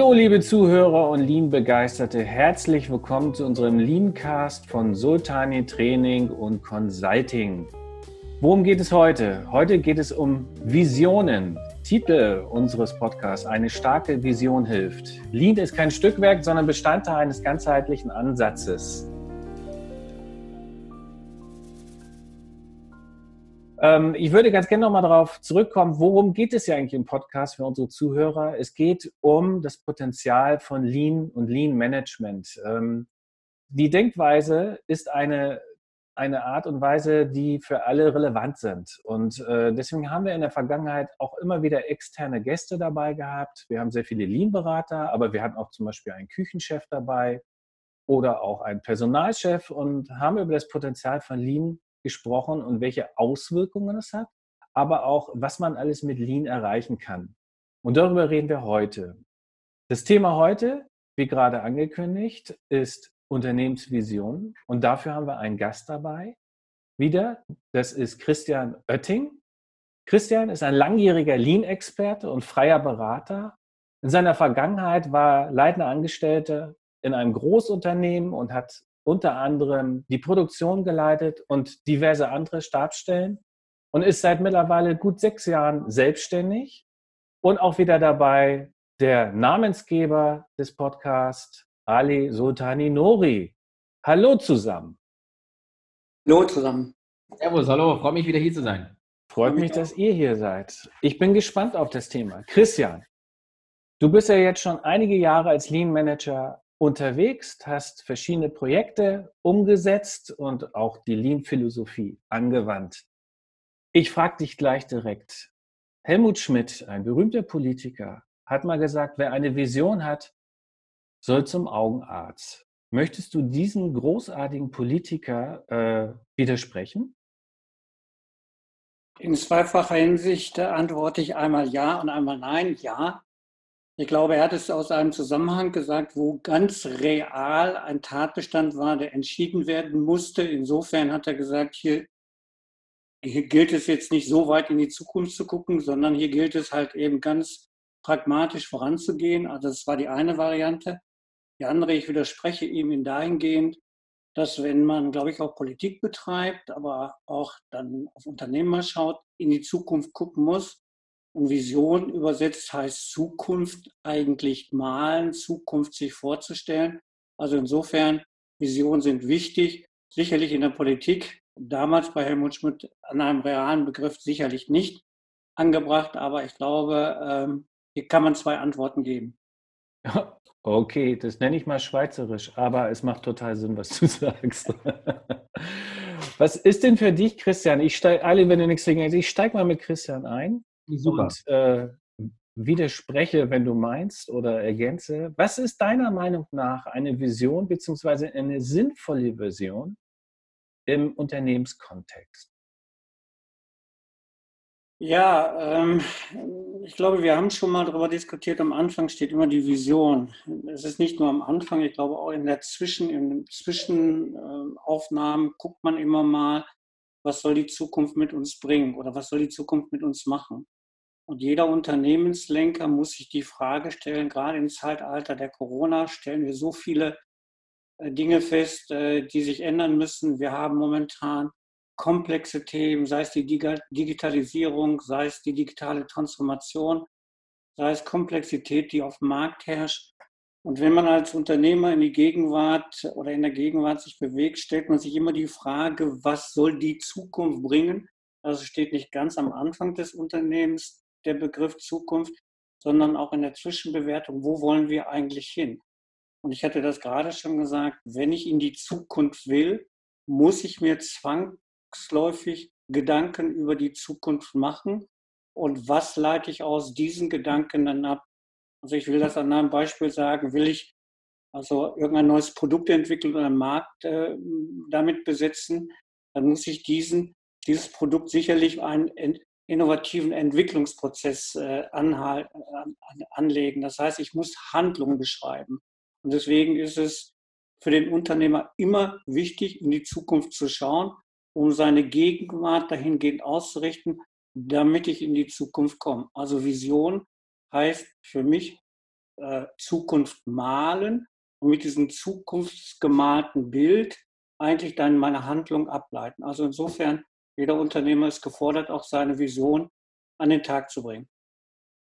Hallo, liebe Zuhörer und Lean-Begeisterte. Herzlich willkommen zu unserem Lean-Cast von Sultani Training und Consulting. Worum geht es heute? Heute geht es um Visionen. Titel unseres Podcasts, eine starke Vision hilft. Lean ist kein Stückwerk, sondern Bestandteil eines ganzheitlichen Ansatzes. Ähm, ich würde ganz gerne nochmal darauf zurückkommen, worum geht es ja eigentlich im Podcast für unsere Zuhörer? Es geht um das Potenzial von Lean und Lean Management. Ähm, die Denkweise ist eine, eine Art und Weise, die für alle relevant sind. Und äh, deswegen haben wir in der Vergangenheit auch immer wieder externe Gäste dabei gehabt. Wir haben sehr viele Lean-Berater, aber wir hatten auch zum Beispiel einen Küchenchef dabei oder auch einen Personalchef und haben über das Potenzial von Lean gesprochen und welche Auswirkungen es hat, aber auch, was man alles mit Lean erreichen kann. Und darüber reden wir heute. Das Thema heute, wie gerade angekündigt, ist Unternehmensvision. Und dafür haben wir einen Gast dabei. Wieder, das ist Christian Oetting. Christian ist ein langjähriger Lean-Experte und freier Berater. In seiner Vergangenheit war leitender Angestellter in einem Großunternehmen und hat unter anderem die Produktion geleitet und diverse andere Stabsstellen und ist seit mittlerweile gut sechs Jahren selbstständig und auch wieder dabei der Namensgeber des Podcasts, Ali Sultani Nori. Hallo zusammen. Hallo zusammen. Servus, hallo, freue mich wieder hier zu sein. Freut mich, dass ihr hier seid. Ich bin gespannt auf das Thema. Christian, du bist ja jetzt schon einige Jahre als Lean Manager unterwegs, hast verschiedene Projekte umgesetzt und auch die Lean-Philosophie angewandt. Ich frage dich gleich direkt. Helmut Schmidt, ein berühmter Politiker, hat mal gesagt, wer eine Vision hat, soll zum Augenarzt. Möchtest du diesen großartigen Politiker äh, widersprechen? In zweifacher Hinsicht antworte ich einmal ja und einmal nein. Ja, ich glaube, er hat es aus einem Zusammenhang gesagt, wo ganz real ein Tatbestand war, der entschieden werden musste. Insofern hat er gesagt, hier, hier gilt es jetzt nicht so weit in die Zukunft zu gucken, sondern hier gilt es halt eben ganz pragmatisch voranzugehen. Also das war die eine Variante. Die andere, ich widerspreche ihm in dahingehend, dass wenn man, glaube ich, auch Politik betreibt, aber auch dann auf Unternehmer schaut, in die Zukunft gucken muss und Vision übersetzt heißt Zukunft eigentlich malen, Zukunft sich vorzustellen. Also insofern, Visionen sind wichtig, sicherlich in der Politik, damals bei Helmut Schmidt an einem realen Begriff sicherlich nicht angebracht, aber ich glaube, ähm, hier kann man zwei Antworten geben. Okay, das nenne ich mal schweizerisch, aber es macht total Sinn, was du sagst. was ist denn für dich, Christian? Ich steige, alle, wenn du nichts dagegen hast, ich steige mal mit Christian ein. Super. Und äh, widerspreche, wenn du meinst oder ergänze. Was ist deiner Meinung nach eine Vision bzw. eine sinnvolle Vision im Unternehmenskontext? Ja, ähm, ich glaube, wir haben schon mal darüber diskutiert. Am Anfang steht immer die Vision. Es ist nicht nur am Anfang, ich glaube auch in der Zwischen, in den Zwischenaufnahmen äh, guckt man immer mal, was soll die Zukunft mit uns bringen oder was soll die Zukunft mit uns machen. Und jeder Unternehmenslenker muss sich die Frage stellen, gerade im Zeitalter der Corona stellen wir so viele äh, Dinge fest, äh, die sich ändern müssen. Wir haben momentan komplexe Themen, sei es die Digitalisierung, sei es die digitale Transformation, sei es Komplexität, die auf dem Markt herrscht. Und wenn man als Unternehmer in die Gegenwart oder in der Gegenwart sich bewegt, stellt man sich immer die Frage, was soll die Zukunft bringen? Also steht nicht ganz am Anfang des Unternehmens der Begriff Zukunft, sondern auch in der Zwischenbewertung, wo wollen wir eigentlich hin? Und ich hatte das gerade schon gesagt, wenn ich in die Zukunft will, muss ich mir zwangsläufig Gedanken über die Zukunft machen. Und was leite ich aus diesen Gedanken dann ab? Also ich will das an einem Beispiel sagen, will ich also irgendein neues Produkt entwickeln oder einen Markt äh, damit besetzen, dann muss ich diesen, dieses Produkt sicherlich einen innovativen Entwicklungsprozess äh, anlegen. Das heißt, ich muss Handlungen beschreiben. Und deswegen ist es für den Unternehmer immer wichtig, in die Zukunft zu schauen, um seine Gegenwart dahingehend auszurichten, damit ich in die Zukunft komme. Also Vision heißt für mich äh, Zukunft malen und mit diesem zukunftsgemalten Bild eigentlich dann meine Handlung ableiten. Also insofern, jeder Unternehmer ist gefordert, auch seine Vision an den Tag zu bringen.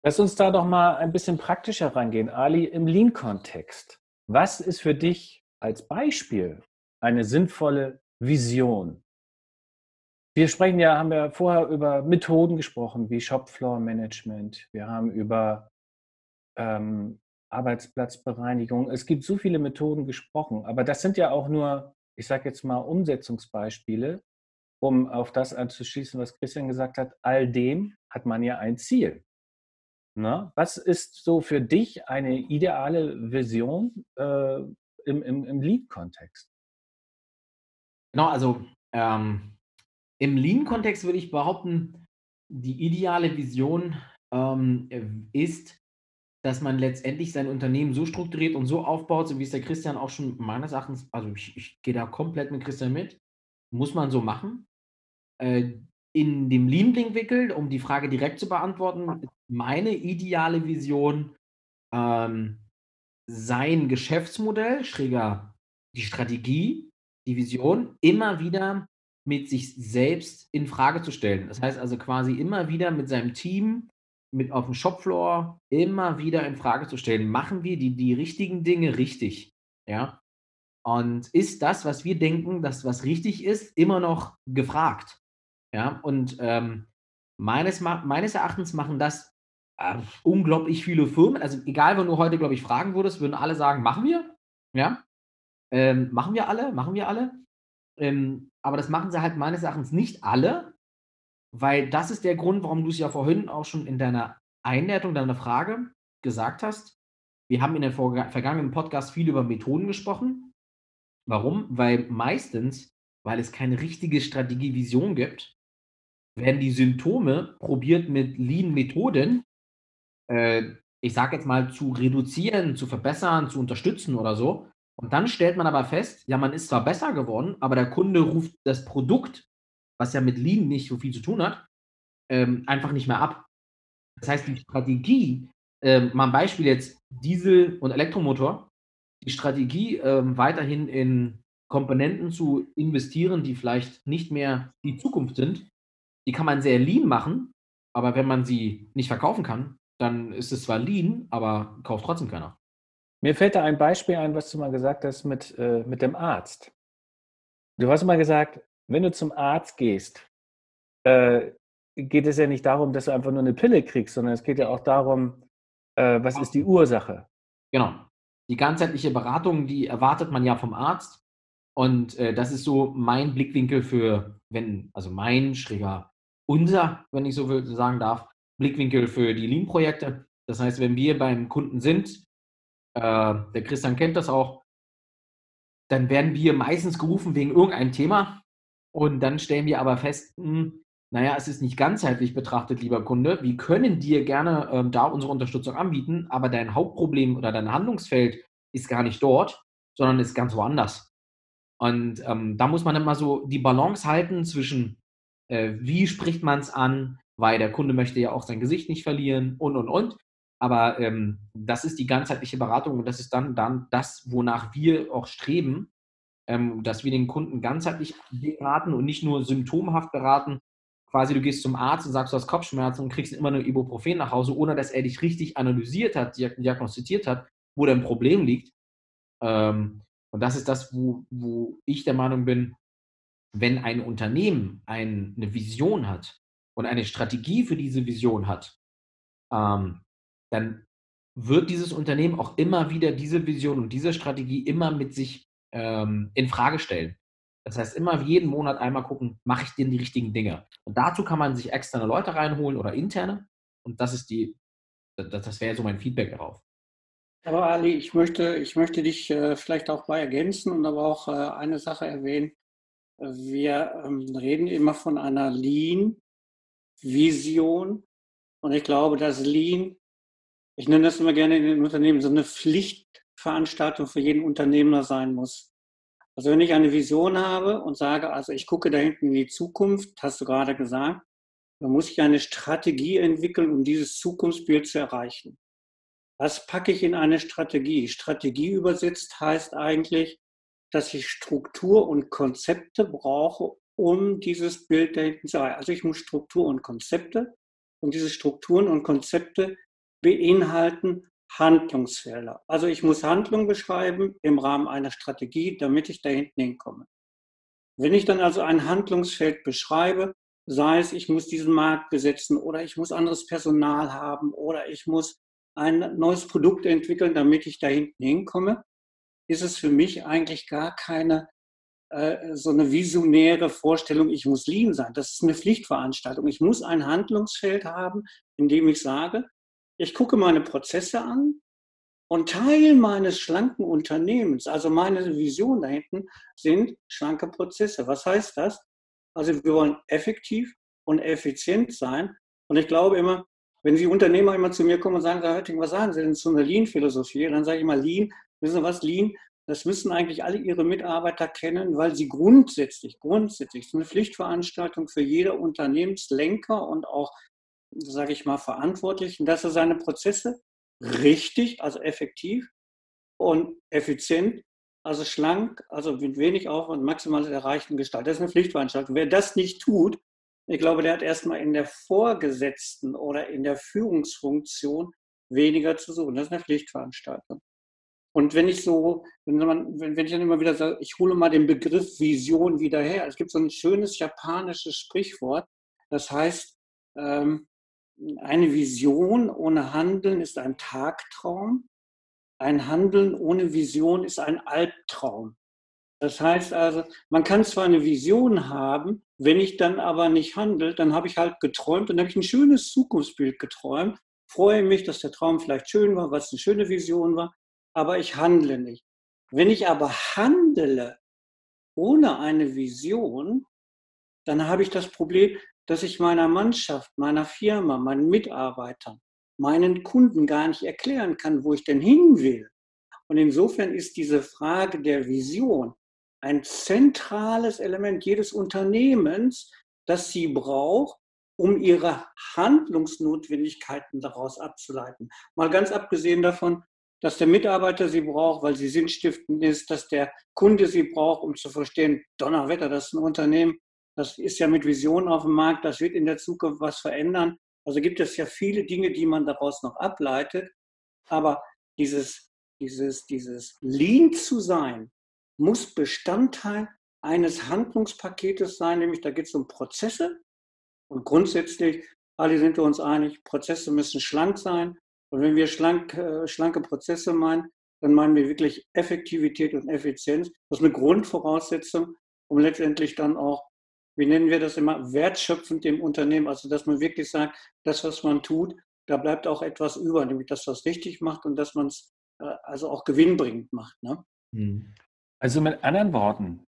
Lass uns da doch mal ein bisschen praktischer rangehen. Ali, im Lean-Kontext. Was ist für dich als Beispiel eine sinnvolle Vision? Wir sprechen ja, haben ja vorher über Methoden gesprochen, wie Shopfloor-Management. Wir haben über ähm, Arbeitsplatzbereinigung. Es gibt so viele Methoden gesprochen, aber das sind ja auch nur, ich sage jetzt mal, Umsetzungsbeispiele, um auf das anzuschließen, was Christian gesagt hat. All dem hat man ja ein Ziel. Na, was ist so für dich eine ideale Vision äh, im, im, im Lead-Kontext? Genau, also ähm, im Lean-Kontext würde ich behaupten, die ideale Vision ähm, ist, dass man letztendlich sein Unternehmen so strukturiert und so aufbaut, so wie es der Christian auch schon meines Erachtens, also ich, ich gehe da komplett mit Christian mit, muss man so machen. Äh, in dem Lean-Blinkwickel, um die Frage direkt zu beantworten, meine ideale Vision ähm, sein Geschäftsmodell, schräger die Strategie, die Vision, immer wieder mit sich selbst in Frage zu stellen. Das heißt also quasi immer wieder mit seinem Team, mit auf dem Shopfloor, immer wieder in Frage zu stellen, machen wir die, die richtigen Dinge richtig? Ja. Und ist das, was wir denken, das, was richtig ist, immer noch gefragt? Ja, und ähm, meines, meines Erachtens machen das äh, unglaublich viele Firmen. Also egal, wenn du heute, glaube ich, fragen würdest, würden alle sagen, machen wir. Ja, ähm, machen wir alle, machen wir alle. Ähm, aber das machen sie halt meines Erachtens nicht alle, weil das ist der Grund, warum du es ja vorhin auch schon in deiner Einleitung, deiner Frage gesagt hast. Wir haben in den vergangenen Podcast viel über Methoden gesprochen. Warum? Weil meistens, weil es keine richtige Strategie-Vision gibt, werden die Symptome probiert mit Lean-Methoden, äh, ich sage jetzt mal, zu reduzieren, zu verbessern, zu unterstützen oder so. Und dann stellt man aber fest, ja, man ist zwar besser geworden, aber der Kunde ruft das Produkt, was ja mit Lean nicht so viel zu tun hat, ähm, einfach nicht mehr ab. Das heißt, die Strategie, äh, mal ein Beispiel jetzt Diesel- und Elektromotor, die Strategie, äh, weiterhin in Komponenten zu investieren, die vielleicht nicht mehr die Zukunft sind, die kann man sehr lean machen, aber wenn man sie nicht verkaufen kann, dann ist es zwar lean, aber kauft trotzdem keiner. Mir fällt da ein Beispiel ein, was du mal gesagt hast mit, äh, mit dem Arzt. Du hast mal gesagt, wenn du zum Arzt gehst, äh, geht es ja nicht darum, dass du einfach nur eine Pille kriegst, sondern es geht ja auch darum, äh, was ist die Ursache. Genau. Die ganzheitliche Beratung, die erwartet man ja vom Arzt. Und äh, das ist so mein Blickwinkel für, wenn, also mein schräger, unser, wenn ich so will, sagen darf, Blickwinkel für die Lean-Projekte. Das heißt, wenn wir beim Kunden sind, äh, der Christian kennt das auch, dann werden wir meistens gerufen wegen irgendeinem Thema und dann stellen wir aber fest, mh, hm, naja, es ist nicht ganzheitlich betrachtet, lieber Kunde. Wir können dir gerne ähm, da unsere Unterstützung anbieten, aber dein Hauptproblem oder dein Handlungsfeld ist gar nicht dort, sondern ist ganz woanders. Und ähm, da muss man immer so die Balance halten zwischen, äh, wie spricht man es an, weil der Kunde möchte ja auch sein Gesicht nicht verlieren und, und, und. Aber ähm, das ist die ganzheitliche Beratung und das ist dann, dann das, wonach wir auch streben, ähm, dass wir den Kunden ganzheitlich beraten und nicht nur symptomhaft beraten. Quasi, du gehst zum Arzt und sagst, du hast Kopfschmerzen und kriegst immer nur Ibuprofen nach Hause, ohne dass er dich richtig analysiert hat, diagnostiziert hat, wo dein Problem liegt. Ähm, und das ist das, wo, wo ich der Meinung bin, wenn ein Unternehmen ein, eine Vision hat und eine Strategie für diese Vision hat, ähm, dann wird dieses Unternehmen auch immer wieder diese Vision und diese Strategie immer mit sich ähm, in Frage stellen. Das heißt, immer jeden Monat einmal gucken, mache ich denn die richtigen Dinge? Und dazu kann man sich externe Leute reinholen oder interne. Und das ist die, das, das wäre so mein Feedback darauf. Aber Ali, ich möchte, ich möchte dich äh, vielleicht auch bei ergänzen und aber auch äh, eine Sache erwähnen. Wir ähm, reden immer von einer Lean-Vision. Und ich glaube, dass Lean ich nenne das immer gerne in den Unternehmen, so eine Pflichtveranstaltung für jeden Unternehmer sein muss. Also wenn ich eine Vision habe und sage, also ich gucke da hinten in die Zukunft, hast du gerade gesagt, dann muss ich eine Strategie entwickeln, um dieses Zukunftsbild zu erreichen. Was packe ich in eine Strategie? Strategie übersetzt heißt eigentlich, dass ich Struktur und Konzepte brauche, um dieses Bild dahinten zu erreichen. Also ich muss Struktur und Konzepte und diese Strukturen und Konzepte beinhalten Handlungsfelder. Also ich muss Handlung beschreiben im Rahmen einer Strategie, damit ich da hinten hinkomme. Wenn ich dann also ein Handlungsfeld beschreibe, sei es, ich muss diesen Markt besetzen oder ich muss anderes Personal haben oder ich muss ein neues Produkt entwickeln, damit ich da hinten hinkomme, ist es für mich eigentlich gar keine äh, so eine visionäre Vorstellung, ich muss Lean sein. Das ist eine Pflichtveranstaltung. Ich muss ein Handlungsfeld haben, in dem ich sage, ich gucke meine Prozesse an und Teil meines schlanken Unternehmens, also meine Vision da hinten, sind schlanke Prozesse. Was heißt das? Also wir wollen effektiv und effizient sein. Und ich glaube immer, wenn die Unternehmer immer zu mir kommen und sagen, was sagen Sie denn zu einer Lean-Philosophie? Dann sage ich immer, Lean, wissen Sie was, Lean das müssen eigentlich alle ihre Mitarbeiter kennen, weil sie grundsätzlich, grundsätzlich, ist eine Pflichtveranstaltung für jeder Unternehmenslenker und auch, sage ich mal, Verantwortlichen, dass er seine Prozesse richtig, also effektiv und effizient, also schlank, also mit wenig Aufwand, maximal erreichten Gestalt. Das ist eine Pflichtveranstaltung. Wer das nicht tut, ich glaube, der hat erstmal in der Vorgesetzten oder in der Führungsfunktion weniger zu suchen. Das ist eine Pflichtveranstaltung. Und wenn ich so, wenn, man, wenn, wenn ich dann immer wieder sage, ich hole mal den Begriff Vision wieder her. Es gibt so ein schönes japanisches Sprichwort, das heißt, ähm, eine Vision ohne Handeln ist ein Tagtraum, ein Handeln ohne Vision ist ein Albtraum. Das heißt also, man kann zwar eine Vision haben, wenn ich dann aber nicht handle, dann habe ich halt geträumt und habe ich ein schönes Zukunftsbild geträumt, freue mich, dass der Traum vielleicht schön war, was eine schöne Vision war, aber ich handle nicht. Wenn ich aber handle ohne eine Vision, dann habe ich das Problem, dass ich meiner Mannschaft, meiner Firma, meinen Mitarbeitern, meinen Kunden gar nicht erklären kann, wo ich denn hin will. Und insofern ist diese Frage der Vision ein zentrales Element jedes Unternehmens, das sie braucht, um ihre Handlungsnotwendigkeiten daraus abzuleiten. Mal ganz abgesehen davon, dass der Mitarbeiter sie braucht, weil sie sinnstiftend ist, dass der Kunde sie braucht, um zu verstehen, Donnerwetter, das ist ein Unternehmen, das ist ja mit Visionen auf dem Markt, das wird in der Zukunft was verändern. Also gibt es ja viele Dinge, die man daraus noch ableitet. Aber dieses, dieses, dieses Lean zu sein, muss Bestandteil eines Handlungspaketes sein, nämlich da geht es um Prozesse. Und grundsätzlich, alle sind wir uns einig, Prozesse müssen schlank sein, und wenn wir schlank, äh, schlanke Prozesse meinen, dann meinen wir wirklich Effektivität und Effizienz. Das ist eine Grundvoraussetzung, um letztendlich dann auch, wie nennen wir das immer, wertschöpfend im Unternehmen, also dass man wirklich sagt, das, was man tut, da bleibt auch etwas über, nämlich dass man es richtig macht und dass man es äh, also auch gewinnbringend macht. Ne? Hm. Also mit anderen Worten,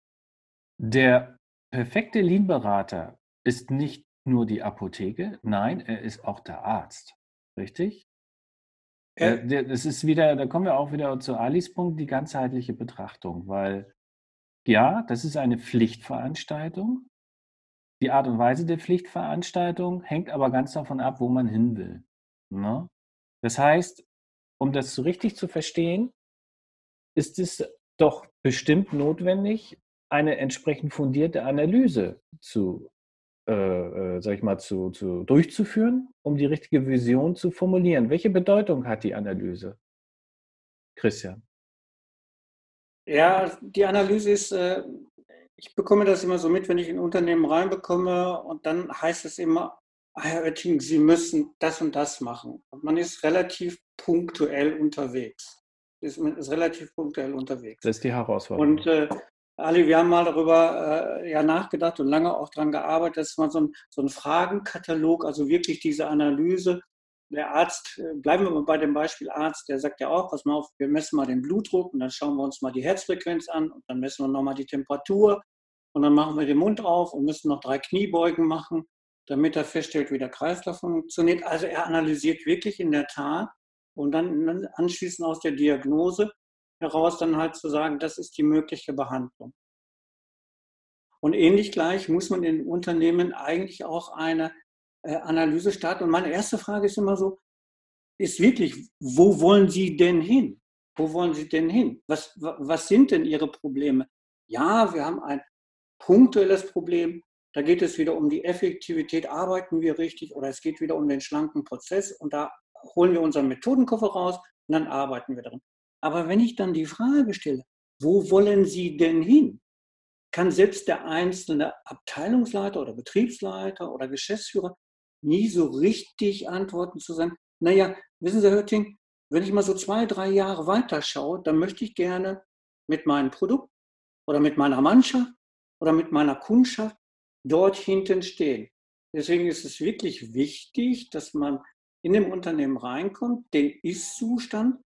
der perfekte Lean-Berater ist nicht nur die Apotheke, nein, er ist auch der Arzt. Richtig? Äh, das ist wieder, da kommen wir auch wieder zu Alis Punkt, die ganzheitliche Betrachtung, weil ja, das ist eine Pflichtveranstaltung. Die Art und Weise der Pflichtveranstaltung hängt aber ganz davon ab, wo man hin will. Ne? Das heißt, um das so richtig zu verstehen, ist es doch bestimmt notwendig, eine entsprechend fundierte Analyse zu äh, äh, sag ich mal, zu, zu, durchzuführen, um die richtige Vision zu formulieren. Welche Bedeutung hat die Analyse, Christian? Ja, die Analyse ist, äh, ich bekomme das immer so mit, wenn ich in Unternehmen reinbekomme und dann heißt es immer, ah, Herr Oetting, Sie müssen das und das machen. Und man ist relativ punktuell unterwegs. Ist, ist relativ punktuell unterwegs. Das ist die Herausforderung. Und äh, Ali, wir haben mal darüber äh, ja nachgedacht und lange auch daran gearbeitet, dass man so ein, so ein Fragenkatalog, also wirklich diese Analyse, der Arzt, äh, bleiben wir mal bei dem Beispiel Arzt, der sagt ja auch, pass mal auf, wir messen mal den Blutdruck und dann schauen wir uns mal die Herzfrequenz an und dann messen wir nochmal die Temperatur und dann machen wir den Mund auf und müssen noch drei Kniebeugen machen, damit er feststellt, wie der Kreislauf funktioniert. Also er analysiert wirklich in der Tat und dann anschließend aus der Diagnose heraus dann halt zu sagen, das ist die mögliche Behandlung. Und ähnlich gleich muss man in Unternehmen eigentlich auch eine äh, Analyse starten. Und meine erste Frage ist immer so, ist wirklich, wo wollen Sie denn hin? Wo wollen Sie denn hin? Was, was sind denn Ihre Probleme? Ja, wir haben ein punktuelles Problem. Da geht es wieder um die Effektivität. Arbeiten wir richtig? Oder es geht wieder um den schlanken Prozess. Und da holen wir unseren Methodenkoffer raus und dann arbeiten wir darin. Aber wenn ich dann die Frage stelle, wo wollen Sie denn hin? Kann selbst der einzelne Abteilungsleiter oder Betriebsleiter oder Geschäftsführer nie so richtig antworten zu sein. Naja, wissen Sie, Herr Hötting, wenn ich mal so zwei, drei Jahre weiter schaue, dann möchte ich gerne mit meinem Produkt oder mit meiner Mannschaft oder mit meiner Kundschaft dort hinten stehen. Deswegen ist es wirklich wichtig, dass man in dem Unternehmen reinkommt, den Ist-Zustand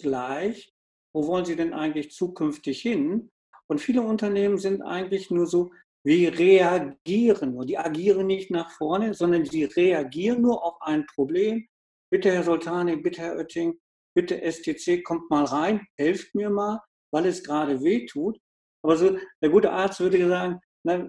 abgleicht, wo wollen Sie denn eigentlich zukünftig hin? Und viele Unternehmen sind eigentlich nur so, wir reagieren nur. Die agieren nicht nach vorne, sondern sie reagieren nur auf ein Problem. Bitte, Herr Soltani, bitte, Herr Oetting, bitte, STC, kommt mal rein, helft mir mal, weil es gerade weh tut. Aber so, der gute Arzt würde sagen, na, äh,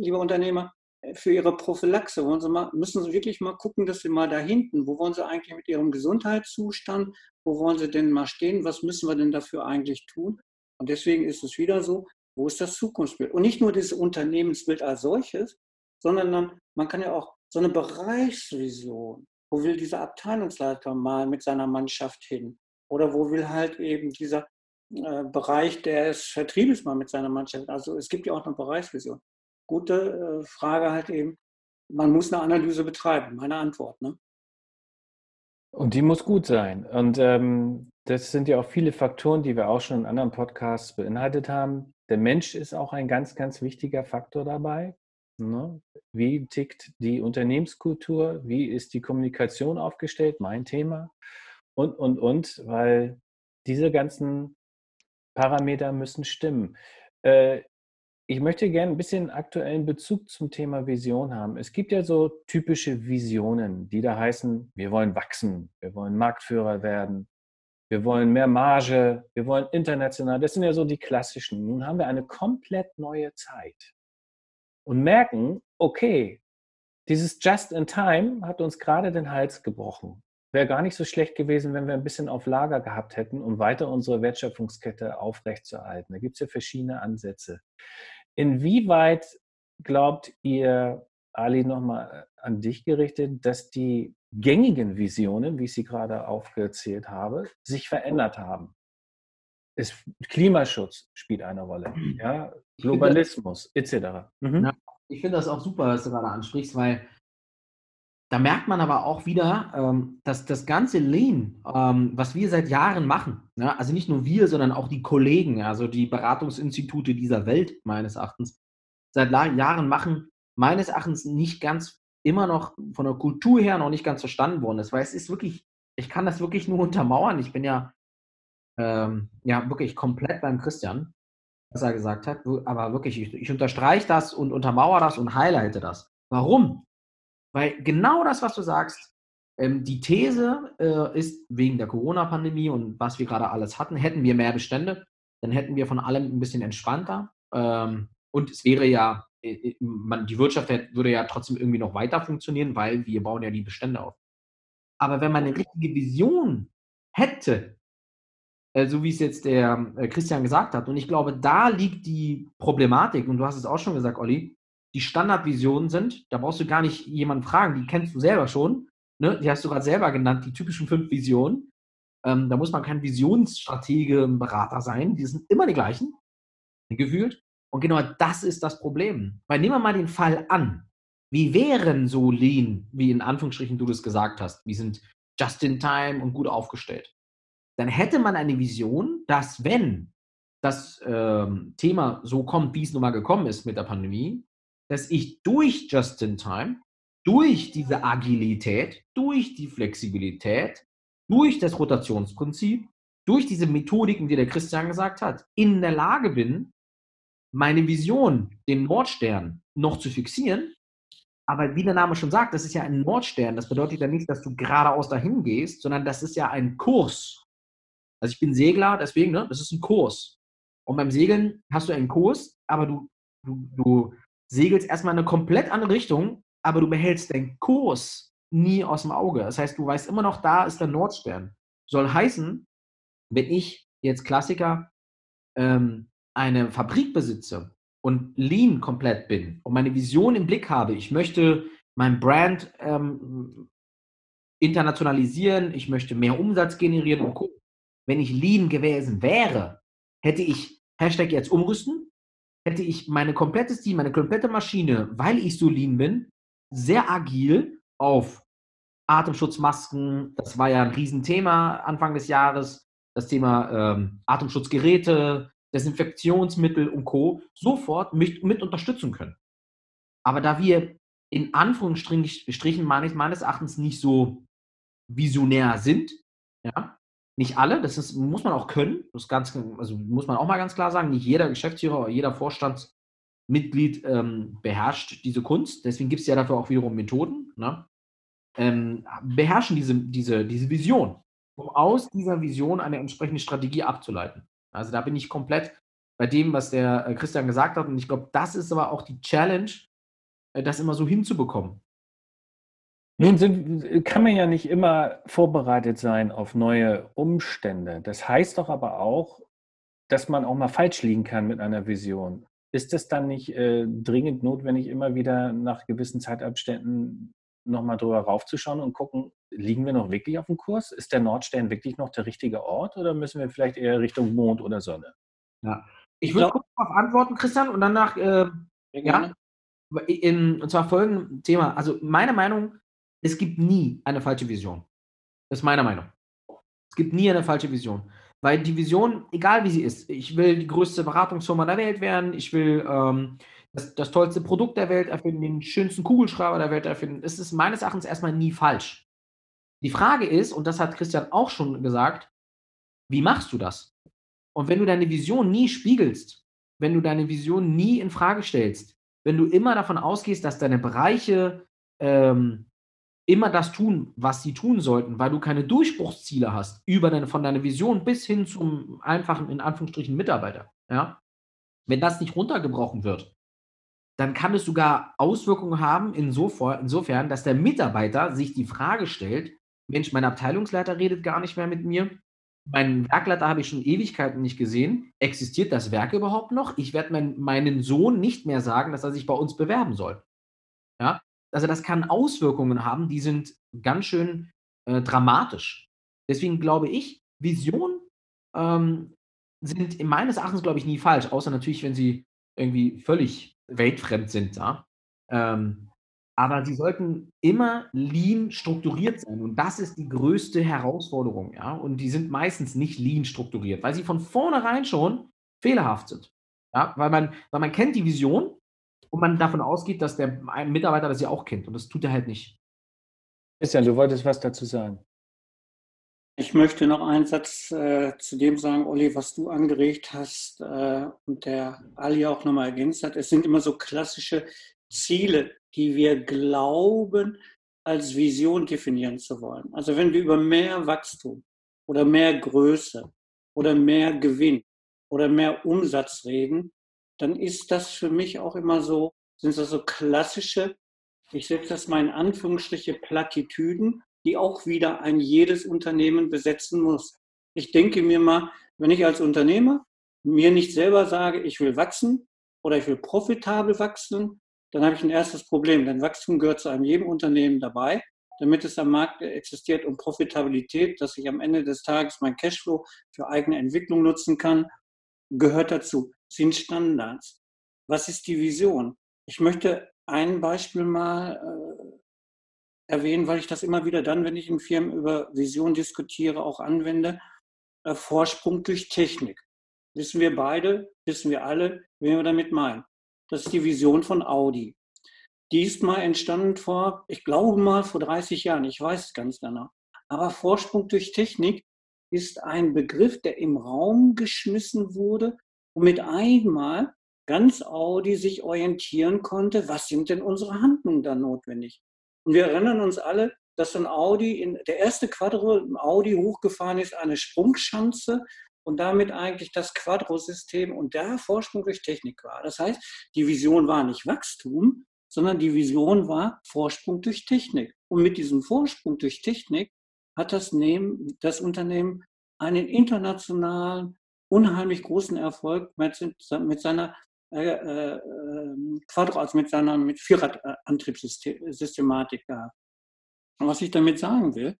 lieber Unternehmer, für Ihre Prophylaxe wollen Sie mal, müssen Sie wirklich mal gucken, dass Sie mal da hinten, wo wollen Sie eigentlich mit Ihrem Gesundheitszustand, wo wollen Sie denn mal stehen, was müssen wir denn dafür eigentlich tun? Und deswegen ist es wieder so, wo ist das Zukunftsbild? Und nicht nur dieses Unternehmensbild als solches, sondern dann, man kann ja auch so eine Bereichsvision, wo will dieser Abteilungsleiter mal mit seiner Mannschaft hin? Oder wo will halt eben dieser äh, Bereich des Vertriebes mal mit seiner Mannschaft? Also es gibt ja auch eine Bereichsvision gute äh, Frage halt eben, man muss eine Analyse betreiben, meine Antwort. Ne? Und die muss gut sein. Und ähm, das sind ja auch viele Faktoren, die wir auch schon in anderen Podcasts beinhaltet haben. Der Mensch ist auch ein ganz, ganz wichtiger Faktor dabei. Ne? Wie tickt die Unternehmenskultur? Wie ist die Kommunikation aufgestellt? Mein Thema. Und, und, und, weil diese ganzen Parameter müssen stimmen. Äh, ich möchte gerne ein bisschen aktuellen Bezug zum Thema Vision haben. Es gibt ja so typische Visionen, die da heißen, wir wollen wachsen, wir wollen Marktführer werden, wir wollen mehr Marge, wir wollen international. Das sind ja so die klassischen. Nun haben wir eine komplett neue Zeit und merken, okay, dieses Just in Time hat uns gerade den Hals gebrochen. Wäre gar nicht so schlecht gewesen, wenn wir ein bisschen auf Lager gehabt hätten, um weiter unsere Wertschöpfungskette aufrechtzuerhalten. Da gibt es ja verschiedene Ansätze. Inwieweit glaubt ihr, Ali, nochmal äh, an dich gerichtet, dass die gängigen Visionen, wie ich sie gerade aufgezählt habe, sich verändert haben? Es, Klimaschutz spielt eine Rolle, ja? Globalismus etc. Mhm. Ja, ich finde das auch super, was du gerade ansprichst, weil da merkt man aber auch wieder, ähm, dass das ganze Lean, ähm, was wir seit Jahren machen, ja, also nicht nur wir, sondern auch die Kollegen, also die Beratungsinstitute dieser Welt meines Erachtens, seit Jahren machen, meines Erachtens nicht ganz immer noch von der Kultur her noch nicht ganz verstanden worden ist, weil es ist wirklich, ich kann das wirklich nur untermauern. Ich bin ja, ähm, ja wirklich komplett beim Christian, was er gesagt hat, aber wirklich, ich, ich unterstreiche das und untermauere das und highlighte das. Warum? Weil genau das, was du sagst, ähm, die These äh, ist, wegen der Corona-Pandemie und was wir gerade alles hatten, hätten wir mehr Bestände, dann hätten wir von allem ein bisschen entspannter. Ähm, und es wäre ja, äh, äh man, die Wirtschaft würde ja trotzdem irgendwie noch weiter funktionieren, weil wir bauen ja die Bestände auf. Aber wenn man eine richtige Vision hätte, äh, so wie es jetzt der äh, Christian gesagt hat, und ich glaube, da liegt die Problematik, und du hast es auch schon gesagt, Olli, die Standardvisionen sind, da brauchst du gar nicht jemanden fragen, die kennst du selber schon. Ne? Die hast du gerade selber genannt, die typischen fünf Visionen. Ähm, da muss man kein Visionsstratege, Berater sein. Die sind immer die gleichen, gefühlt. Und genau das ist das Problem. Weil nehmen wir mal den Fall an. Wie wären so Lean, wie in Anführungsstrichen du das gesagt hast, wie sind just in time und gut aufgestellt? Dann hätte man eine Vision, dass wenn das ähm, Thema so kommt, wie es nun mal gekommen ist mit der Pandemie, dass ich durch Just-in-Time, durch diese Agilität, durch die Flexibilität, durch das Rotationsprinzip, durch diese Methodiken, die der Christian gesagt hat, in der Lage bin, meine Vision, den Nordstern, noch zu fixieren. Aber wie der Name schon sagt, das ist ja ein Nordstern. Das bedeutet ja nicht, dass du geradeaus dahin gehst, sondern das ist ja ein Kurs. Also ich bin Segler, deswegen, ne, das ist ein Kurs. Und beim Segeln hast du einen Kurs, aber du, du, du segelst erstmal in eine komplett andere Richtung, aber du behältst deinen Kurs. nie aus dem Auge. Das heißt, du weißt immer noch, da ist der Nordstern. Soll heißen, wenn ich jetzt Klassiker ähm, eine Fabrik besitze und lean komplett bin und meine Vision im Blick habe, ich möchte mein Brand ähm, internationalisieren, ich möchte mehr Umsatz generieren und gucken. Wenn ich lean gewesen wäre, hätte ich Hashtag jetzt umrüsten, hätte ich meine komplettes Team, meine komplette Maschine, weil ich so lean bin, sehr agil auf Atemschutzmasken, das war ja ein Riesenthema Anfang des Jahres, das Thema ähm, Atemschutzgeräte, Desinfektionsmittel und Co. sofort mit, mit unterstützen können. Aber da wir in Anführungsstrichen meines, meines Erachtens nicht so visionär sind, ja, nicht alle, das ist, muss man auch können, das ganz, also muss man auch mal ganz klar sagen, nicht jeder Geschäftsführer oder jeder Vorstandsmitglied ähm, beherrscht diese Kunst, deswegen gibt es ja dafür auch wiederum Methoden, ne? ähm, beherrschen diese, diese, diese Vision, um aus dieser Vision eine entsprechende Strategie abzuleiten. Also da bin ich komplett bei dem, was der äh, Christian gesagt hat und ich glaube, das ist aber auch die Challenge, äh, das immer so hinzubekommen. Nun sind, kann man ja nicht immer vorbereitet sein auf neue Umstände. Das heißt doch aber auch, dass man auch mal falsch liegen kann mit einer Vision. Ist es dann nicht äh, dringend notwendig, immer wieder nach gewissen Zeitabständen nochmal drüber raufzuschauen und gucken, liegen wir noch wirklich auf dem Kurs? Ist der Nordstern wirklich noch der richtige Ort oder müssen wir vielleicht eher Richtung Mond oder Sonne? Ja. Ich würde kurz darauf antworten, Christian, und danach, äh, ja, in, und zwar folgendes Thema. Also meine Meinung, es gibt nie eine falsche Vision. Das ist meine Meinung. Es gibt nie eine falsche Vision. Weil die Vision, egal wie sie ist, ich will die größte Beratungsfirma der Welt werden, ich will ähm, das, das, tollste Produkt der Welt erfinden, den schönsten Kugelschreiber der Welt erfinden. Es ist meines Erachtens erstmal nie falsch. Die Frage ist, und das hat Christian auch schon gesagt, wie machst du das? Und wenn du deine Vision nie spiegelst, wenn du deine Vision nie in Frage stellst, wenn du immer davon ausgehst, dass deine Bereiche ähm, immer das tun, was sie tun sollten, weil du keine Durchbruchsziele hast, über deine, von deiner Vision bis hin zum einfachen, in Anführungsstrichen, Mitarbeiter. Ja? Wenn das nicht runtergebrochen wird, dann kann es sogar Auswirkungen haben, insofern, dass der Mitarbeiter sich die Frage stellt, Mensch, mein Abteilungsleiter redet gar nicht mehr mit mir, meinen Werkleiter habe ich schon Ewigkeiten nicht gesehen. Existiert das Werk überhaupt noch? Ich werde mein, meinen Sohn nicht mehr sagen, dass er sich bei uns bewerben soll. Ja? Also das kann Auswirkungen haben, die sind ganz schön äh, dramatisch. Deswegen glaube ich, Visionen ähm, sind meines Erachtens, glaube ich, nie falsch, außer natürlich, wenn sie irgendwie völlig weltfremd sind. Ja? Ähm, aber sie sollten immer lean strukturiert sein. Und das ist die größte Herausforderung. Ja? Und die sind meistens nicht lean strukturiert, weil sie von vornherein schon fehlerhaft sind. Ja? Weil, man, weil man kennt die Vision, und man davon ausgeht, dass der Mitarbeiter das ja auch kennt. Und das tut er halt nicht. Christian, du wolltest was dazu sagen. Ich möchte noch einen Satz äh, zu dem sagen, Olli, was du angeregt hast äh, und der Ali auch nochmal ergänzt hat. Es sind immer so klassische Ziele, die wir glauben, als Vision definieren zu wollen. Also wenn wir über mehr Wachstum oder mehr Größe oder mehr Gewinn oder mehr Umsatz reden, dann ist das für mich auch immer so, sind das so klassische, ich setze das mal in Anführungsstriche, Plattitüden, die auch wieder ein jedes Unternehmen besetzen muss. Ich denke mir mal, wenn ich als Unternehmer mir nicht selber sage, ich will wachsen oder ich will profitabel wachsen, dann habe ich ein erstes Problem. Denn Wachstum gehört zu einem jedem Unternehmen dabei, damit es am Markt existiert und Profitabilität, dass ich am Ende des Tages mein Cashflow für eigene Entwicklung nutzen kann, gehört dazu sind Standards. Was ist die Vision? Ich möchte ein Beispiel mal äh, erwähnen, weil ich das immer wieder dann, wenn ich in Firmen über Vision diskutiere, auch anwende. Äh, Vorsprung durch Technik. Wissen wir beide, wissen wir alle, wen wir damit meinen. Das ist die Vision von Audi. Die ist mal entstanden vor, ich glaube mal vor 30 Jahren, ich weiß es ganz genau. Aber Vorsprung durch Technik ist ein Begriff, der im Raum geschmissen wurde, und mit einmal ganz Audi sich orientieren konnte, was sind denn unsere Handlungen da notwendig? Und wir erinnern uns alle, dass ein Audi, in, der erste Quadro im Audi hochgefahren ist, eine Sprungschanze und damit eigentlich das Quadro-System und der Vorsprung durch Technik war. Das heißt, die Vision war nicht Wachstum, sondern die Vision war Vorsprung durch Technik. Und mit diesem Vorsprung durch Technik hat das, Nehmen, das Unternehmen einen internationalen, unheimlich großen Erfolg mit, mit seiner äh, äh, Quadro, also mit seiner mit Vierradantriebssystematik gehabt. Und was ich damit sagen will,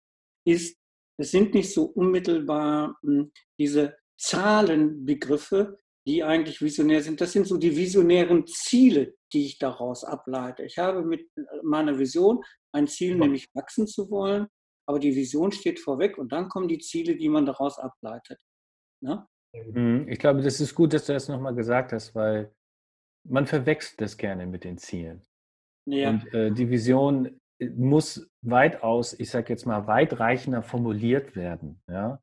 ist, es sind nicht so unmittelbar hm, diese Zahlenbegriffe, die eigentlich visionär sind. Das sind so die visionären Ziele, die ich daraus ableite. Ich habe mit meiner Vision ein Ziel, nämlich wachsen zu wollen, aber die Vision steht vorweg und dann kommen die Ziele, die man daraus ableitet. Ne? Mhm. Ich glaube, das ist gut, dass du das nochmal gesagt hast, weil man verwechselt das gerne mit den Zielen. Ja. Und äh, die Vision muss weitaus, ich sage jetzt mal, weitreichender formuliert werden. Ja?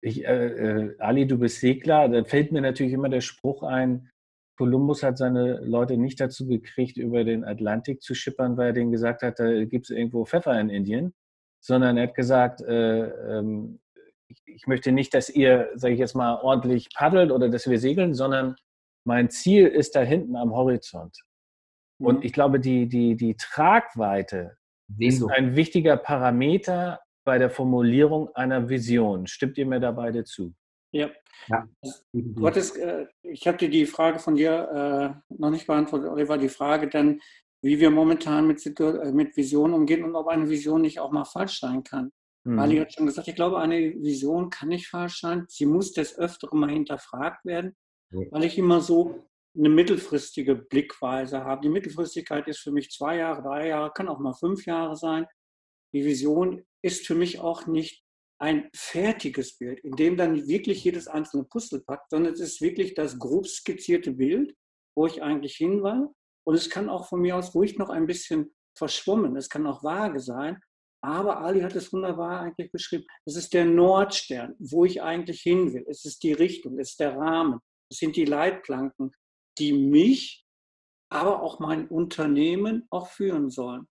Ich, äh, äh, Ali, du bist Segler, da fällt mir natürlich immer der Spruch ein, Kolumbus hat seine Leute nicht dazu gekriegt, über den Atlantik zu schippern, weil er denen gesagt hat, da gibt es irgendwo Pfeffer in Indien, sondern er hat gesagt, äh, ähm, ich, ich, möchte nicht, dass ihr, sage ich jetzt mal, ordentlich paddelt oder dass wir segeln, sondern mein Ziel ist da hinten am Horizont. Mhm. Und ich glaube, die, die, die Tragweite ist ein wichtiger Parameter bei der Formulierung einer Vision. Stimmt ihr mir da beide zu? Ja. ja. Du hattest, äh, ich habe dir die Frage von dir äh, noch nicht beantwortet, Oliver, die Frage dann, wie wir momentan mit, äh, mit Visionen umgehen und ob eine Vision nicht auch mal falsch sein kann. Mhm. Ali hat schon gesagt, ich glaube, eine Vision kann nicht falsch sein. Sie muss des Öfteren mal hinterfragt werden, mhm. weil ich immer so eine mittelfristige Blickweise habe. Die Mittelfristigkeit ist für mich zwei Jahre, drei Jahre, kann auch mal fünf Jahre sein. Die Vision ist für mich auch nicht ein fertiges Bild, in dem dann wirklich jedes einzelne Puzzle packt, sondern es ist wirklich das grob skizzierte Bild, wo ich eigentlich hin war. Und es kann auch von mir aus ruhig noch ein bisschen verschwommen, es kann auch vage sein. Aber Ali hat es wunderbar eigentlich beschrieben. Es ist der Nordstern, wo ich eigentlich hin will. Es ist die Richtung, es ist der Rahmen, es sind die Leitplanken, die mich, aber auch mein Unternehmen auch führen sollen.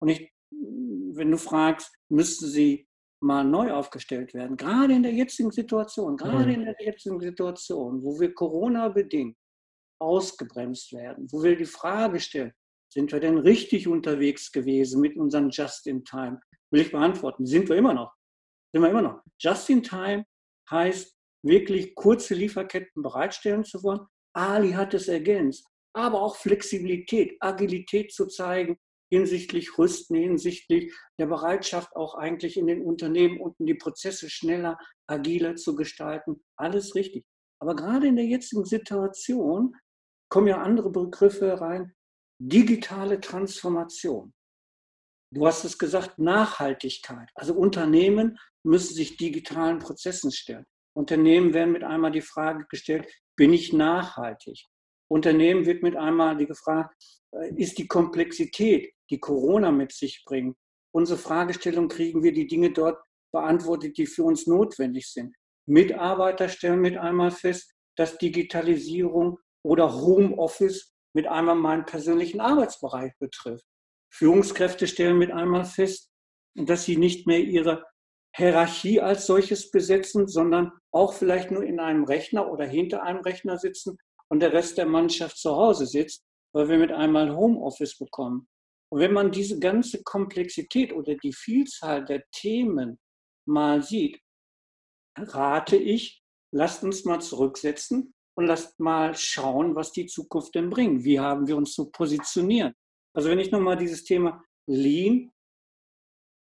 Und ich, wenn du fragst, müssten sie mal neu aufgestellt werden, gerade in der jetzigen Situation, gerade mhm. in der jetzigen Situation, wo wir Corona-bedingt ausgebremst werden, wo wir die Frage stellen, sind wir denn richtig unterwegs gewesen mit unseren Just-in-Time? Will ich beantworten. Sind wir immer noch. Sind wir immer noch. Just-in-Time heißt wirklich kurze Lieferketten bereitstellen zu wollen. Ali hat es ergänzt. Aber auch Flexibilität, Agilität zu zeigen, hinsichtlich Rüsten, hinsichtlich der Bereitschaft auch eigentlich in den Unternehmen unten die Prozesse schneller, agiler zu gestalten. Alles richtig. Aber gerade in der jetzigen Situation kommen ja andere Begriffe rein. Digitale Transformation. Du hast es gesagt, Nachhaltigkeit. Also Unternehmen müssen sich digitalen Prozessen stellen. Unternehmen werden mit einmal die Frage gestellt, bin ich nachhaltig? Unternehmen wird mit einmal die gefragt, äh, ist die Komplexität, die Corona mit sich bringt, unsere Fragestellung, kriegen wir die Dinge dort beantwortet, die für uns notwendig sind. Mitarbeiter stellen mit einmal fest, dass Digitalisierung oder Homeoffice mit einmal meinen persönlichen Arbeitsbereich betrifft. Führungskräfte stellen mit einmal fest, dass sie nicht mehr ihre Hierarchie als solches besetzen, sondern auch vielleicht nur in einem Rechner oder hinter einem Rechner sitzen und der Rest der Mannschaft zu Hause sitzt, weil wir mit einmal Homeoffice bekommen. Und wenn man diese ganze Komplexität oder die Vielzahl der Themen mal sieht, rate ich, lasst uns mal zurücksetzen und lasst mal schauen, was die Zukunft denn bringt. Wie haben wir uns zu positionieren? Also wenn ich nochmal dieses Thema Lean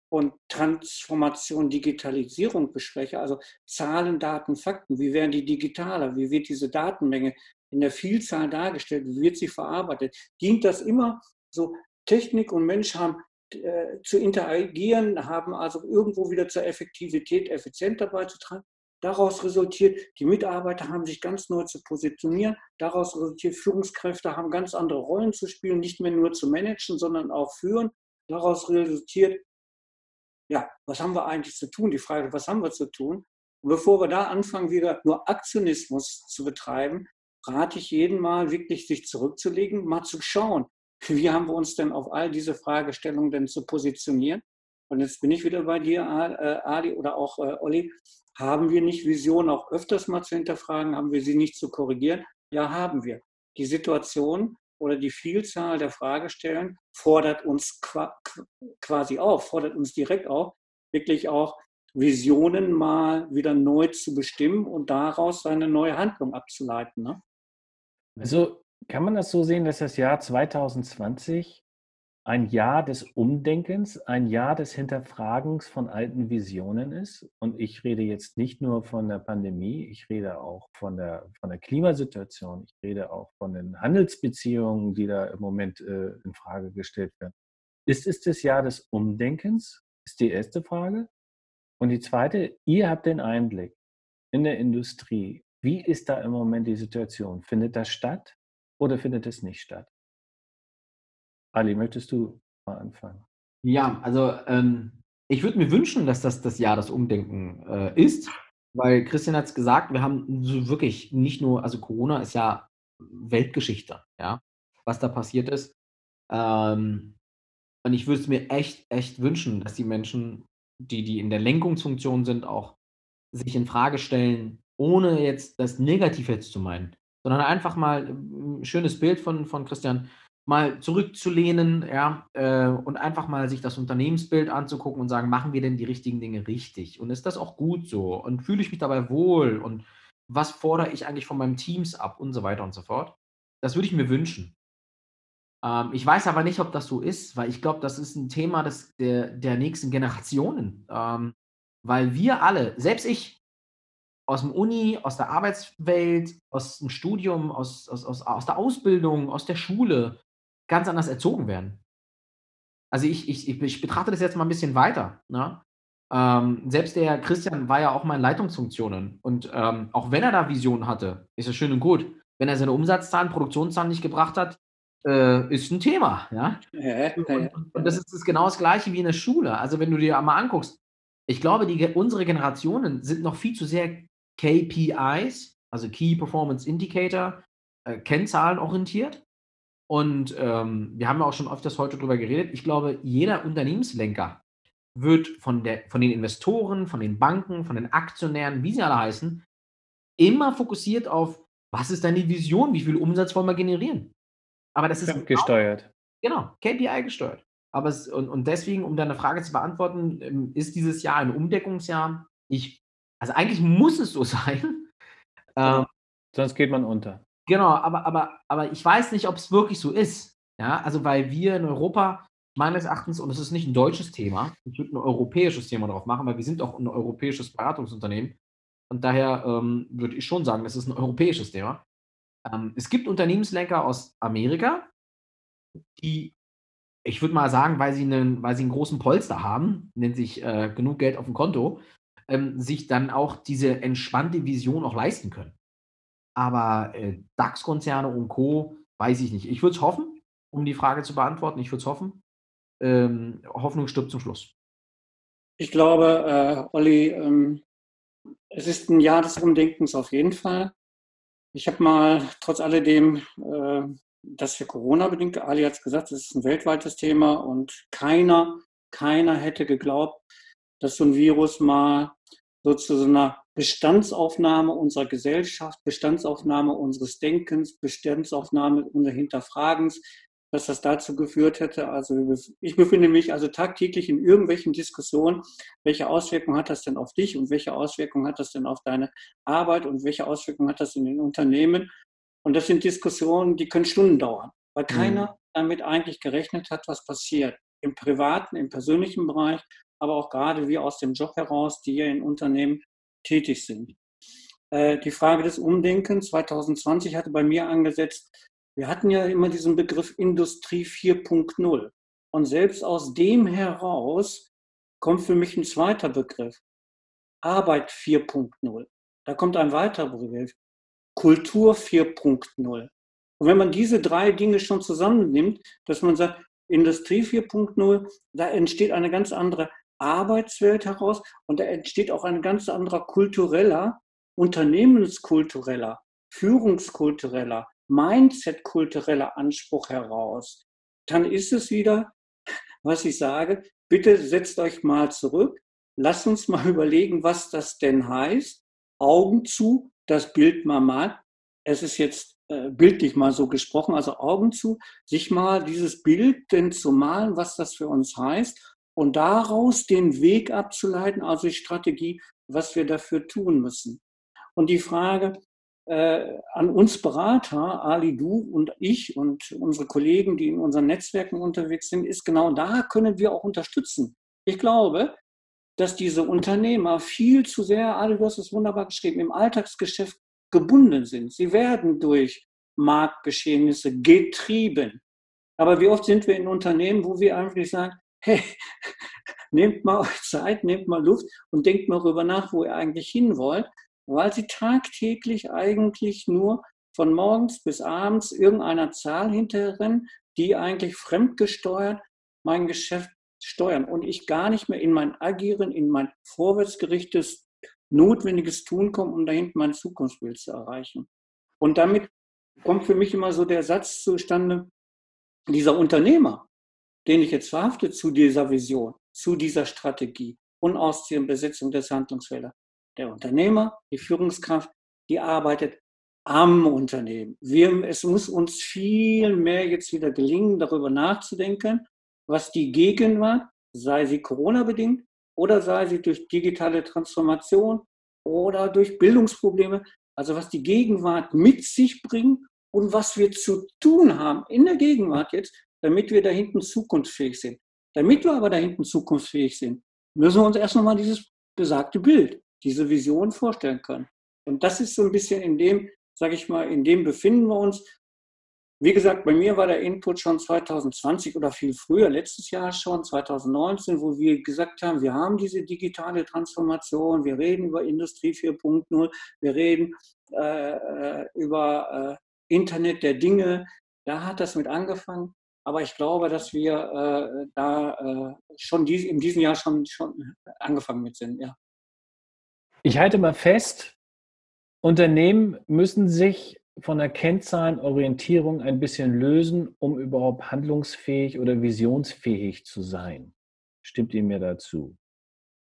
und Transformation, Digitalisierung bespreche, also Zahlen, Daten, Fakten, wie werden die digitaler, wie wird diese Datenmenge in der Vielzahl dargestellt, wie wird sie verarbeitet, dient das immer so, Technik und Mensch haben äh, zu interagieren, haben also irgendwo wieder zur Effektivität, Effizienz beizutragen. Daraus resultiert, die Mitarbeiter haben sich ganz neu zu positionieren. Daraus resultiert, Führungskräfte haben ganz andere Rollen zu spielen, nicht mehr nur zu managen, sondern auch führen. Daraus resultiert, ja, was haben wir eigentlich zu tun? Die Frage, was haben wir zu tun? Und bevor wir da anfangen, wieder nur Aktionismus zu betreiben, rate ich jeden mal wirklich, sich zurückzulegen, mal zu schauen, wie haben wir uns denn auf all diese Fragestellungen denn zu positionieren? Und jetzt bin ich wieder bei dir, äh, Ali oder auch äh, Olli. Haben wir nicht Visionen auch öfters mal zu hinterfragen? Haben wir sie nicht zu korrigieren? Ja, haben wir. Die Situation oder die Vielzahl der Fragestellen fordert uns quasi auf, fordert uns direkt auf, wirklich auch Visionen mal wieder neu zu bestimmen und daraus eine neue Handlung abzuleiten. Ne? Also kann man das so sehen, dass das Jahr 2020 ein Jahr des Umdenkens, ein Jahr des Hinterfragens von alten Visionen ist. Und ich rede jetzt nicht nur von der Pandemie, ich rede auch von der, von der Klimasituation, ich rede auch von den Handelsbeziehungen, die da im Moment äh, in Frage gestellt werden. Ist es das Jahr des Umdenkens? Ist die erste Frage. Und die zweite, ihr habt den Einblick in der Industrie. Wie ist da im Moment die Situation? Findet das statt oder findet es nicht statt? Ali, möchtest du mal anfangen? Ja, also ähm, ich würde mir wünschen, dass das das Jahr des Umdenken äh, ist, weil Christian hat es gesagt, wir haben so wirklich nicht nur, also Corona ist ja Weltgeschichte, ja, was da passiert ist. Ähm, und ich würde es mir echt, echt wünschen, dass die Menschen, die, die in der Lenkungsfunktion sind, auch sich in Frage stellen, ohne jetzt das negativ jetzt zu meinen, sondern einfach mal ein äh, schönes Bild von, von Christian, mal zurückzulehnen, ja, äh, und einfach mal sich das Unternehmensbild anzugucken und sagen, machen wir denn die richtigen Dinge richtig? Und ist das auch gut so? Und fühle ich mich dabei wohl? Und was fordere ich eigentlich von meinem Teams ab? Und so weiter und so fort. Das würde ich mir wünschen. Ähm, ich weiß aber nicht, ob das so ist, weil ich glaube, das ist ein Thema des, der, der nächsten Generationen. Ähm, weil wir alle, selbst ich, aus dem Uni, aus der Arbeitswelt, aus dem Studium, aus, aus, aus, aus der Ausbildung, aus der Schule, ganz anders erzogen werden. Also ich, ich, ich betrachte das jetzt mal ein bisschen weiter. Ne? Ähm, selbst der Christian war ja auch mal in Leitungsfunktionen. Und ähm, auch wenn er da Visionen hatte, ist es schön und gut. Wenn er seine Umsatzzahlen, Produktionszahlen nicht gebracht hat, äh, ist ein Thema. Ja? Und, und, das ist das genau das Gleiche wie in der Schule. Also wenn du dir mal anguckst, ich glaube, die, unsere Generationen sind noch viel zu sehr KPIs, also Key Performance Indicator, äh, Kennzahlen orientiert. Und ähm, wir haben ja auch schon öfters heute darüber geredet. Ich glaube, jeder Unternehmenslenker wird von, der, von den Investoren, von den Banken, von den Aktionären, wie sie alle heißen, immer fokussiert auf, was ist deine Vision, wie viel Umsatz wollen wir generieren. Aber das ist genau, gesteuert. Genau, KPI gesteuert. Aber es, und, und deswegen, um deine Frage zu beantworten, ähm, ist dieses Jahr ein Umdeckungsjahr. Ich, also eigentlich muss es so sein. Ähm, Sonst geht man unter. Genau, aber, aber, aber ich weiß nicht, ob es wirklich so ist. Ja, also weil wir in Europa meines Erachtens, und es ist nicht ein deutsches Thema, ich würde ein europäisches Thema drauf machen, weil wir sind auch ein europäisches Beratungsunternehmen. Und daher ähm, würde ich schon sagen, das ist ein europäisches Thema. Ähm, es gibt Unternehmenslenker aus Amerika, die, ich würde mal sagen, weil sie, einen, weil sie einen großen Polster haben, nennt sich äh, genug Geld auf dem Konto, ähm, sich dann auch diese entspannte Vision auch leisten können. Aber äh, DAX-Konzerne und Co. weiß ich nicht. Ich würde es hoffen, um die Frage zu beantworten. Ich würde es hoffen. Ähm, Hoffnung stirbt zum Schluss. Ich glaube, äh, Olli, ähm, es ist ein Jahr des Umdenkens auf jeden Fall. Ich habe mal trotz alledem, äh, das für Corona bedingt, Ali hat es gesagt, es ist ein weltweites Thema und keiner, keiner hätte geglaubt, dass so ein Virus mal so zu so einer Bestandsaufnahme unserer Gesellschaft, Bestandsaufnahme unseres Denkens, Bestandsaufnahme unseres Hinterfragens, dass das dazu geführt hätte. Also ich befinde mich also tagtäglich in irgendwelchen Diskussionen, welche Auswirkungen hat das denn auf dich und welche Auswirkungen hat das denn auf deine Arbeit und welche Auswirkungen hat das in den Unternehmen. Und das sind Diskussionen, die können Stunden dauern, weil mhm. keiner damit eigentlich gerechnet hat, was passiert. Im privaten, im persönlichen Bereich, aber auch gerade wir aus dem Job heraus, die hier in Unternehmen tätig sind. Äh, die Frage des Umdenkens 2020 hatte bei mir angesetzt, wir hatten ja immer diesen Begriff Industrie 4.0. Und selbst aus dem heraus kommt für mich ein zweiter Begriff. Arbeit 4.0. Da kommt ein weiterer Begriff. Kultur 4.0. Und wenn man diese drei Dinge schon zusammennimmt, dass man sagt, Industrie 4.0, da entsteht eine ganz andere Arbeitswelt heraus und da entsteht auch ein ganz anderer kultureller, unternehmenskultureller, führungskultureller, Mindset-kultureller Anspruch heraus. Dann ist es wieder, was ich sage, bitte setzt euch mal zurück, lasst uns mal überlegen, was das denn heißt. Augen zu, das Bild mal mal. Es ist jetzt äh, bildlich mal so gesprochen, also Augen zu, sich mal dieses Bild denn zu malen, was das für uns heißt und daraus den Weg abzuleiten, also die Strategie, was wir dafür tun müssen. Und die Frage äh, an uns Berater, Ali, du und ich und unsere Kollegen, die in unseren Netzwerken unterwegs sind, ist genau da können wir auch unterstützen. Ich glaube, dass diese Unternehmer viel zu sehr, Ali, du hast es wunderbar geschrieben, im Alltagsgeschäft gebunden sind. Sie werden durch Marktgeschehnisse getrieben. Aber wie oft sind wir in Unternehmen, wo wir einfach sagen, hey, nehmt mal euch Zeit, nehmt mal Luft und denkt mal darüber nach, wo ihr eigentlich hin wollt, weil sie tagtäglich eigentlich nur von morgens bis abends irgendeiner Zahl hinterrennen, die eigentlich fremdgesteuert mein Geschäft steuern und ich gar nicht mehr in mein Agieren, in mein vorwärtsgerichtetes, notwendiges Tun komme, um dahinten mein Zukunftsbild zu erreichen. Und damit kommt für mich immer so der Satz zustande, dieser Unternehmer, den ich jetzt verhafte zu dieser Vision, zu dieser Strategie, Unausziehen, Besetzung des Handlungsfelder. Der Unternehmer, die Führungskraft, die arbeitet am Unternehmen. Wir, es muss uns viel mehr jetzt wieder gelingen, darüber nachzudenken, was die Gegenwart, sei sie Corona-bedingt oder sei sie durch digitale Transformation oder durch Bildungsprobleme, also was die Gegenwart mit sich bringt und was wir zu tun haben in der Gegenwart jetzt, damit wir da hinten zukunftsfähig sind. Damit wir aber da hinten zukunftsfähig sind, müssen wir uns erst nochmal dieses besagte Bild, diese Vision vorstellen können. Und das ist so ein bisschen in dem, sage ich mal, in dem befinden wir uns. Wie gesagt, bei mir war der Input schon 2020 oder viel früher, letztes Jahr schon, 2019, wo wir gesagt haben, wir haben diese digitale Transformation, wir reden über Industrie 4.0, wir reden äh, äh, über äh, Internet der Dinge. Da hat das mit angefangen. Aber ich glaube, dass wir äh, da äh, schon dies, in diesem Jahr schon, schon angefangen mit sind, ja. Ich halte mal fest, Unternehmen müssen sich von der Kennzahlenorientierung ein bisschen lösen, um überhaupt handlungsfähig oder visionsfähig zu sein. Stimmt ihr mir dazu?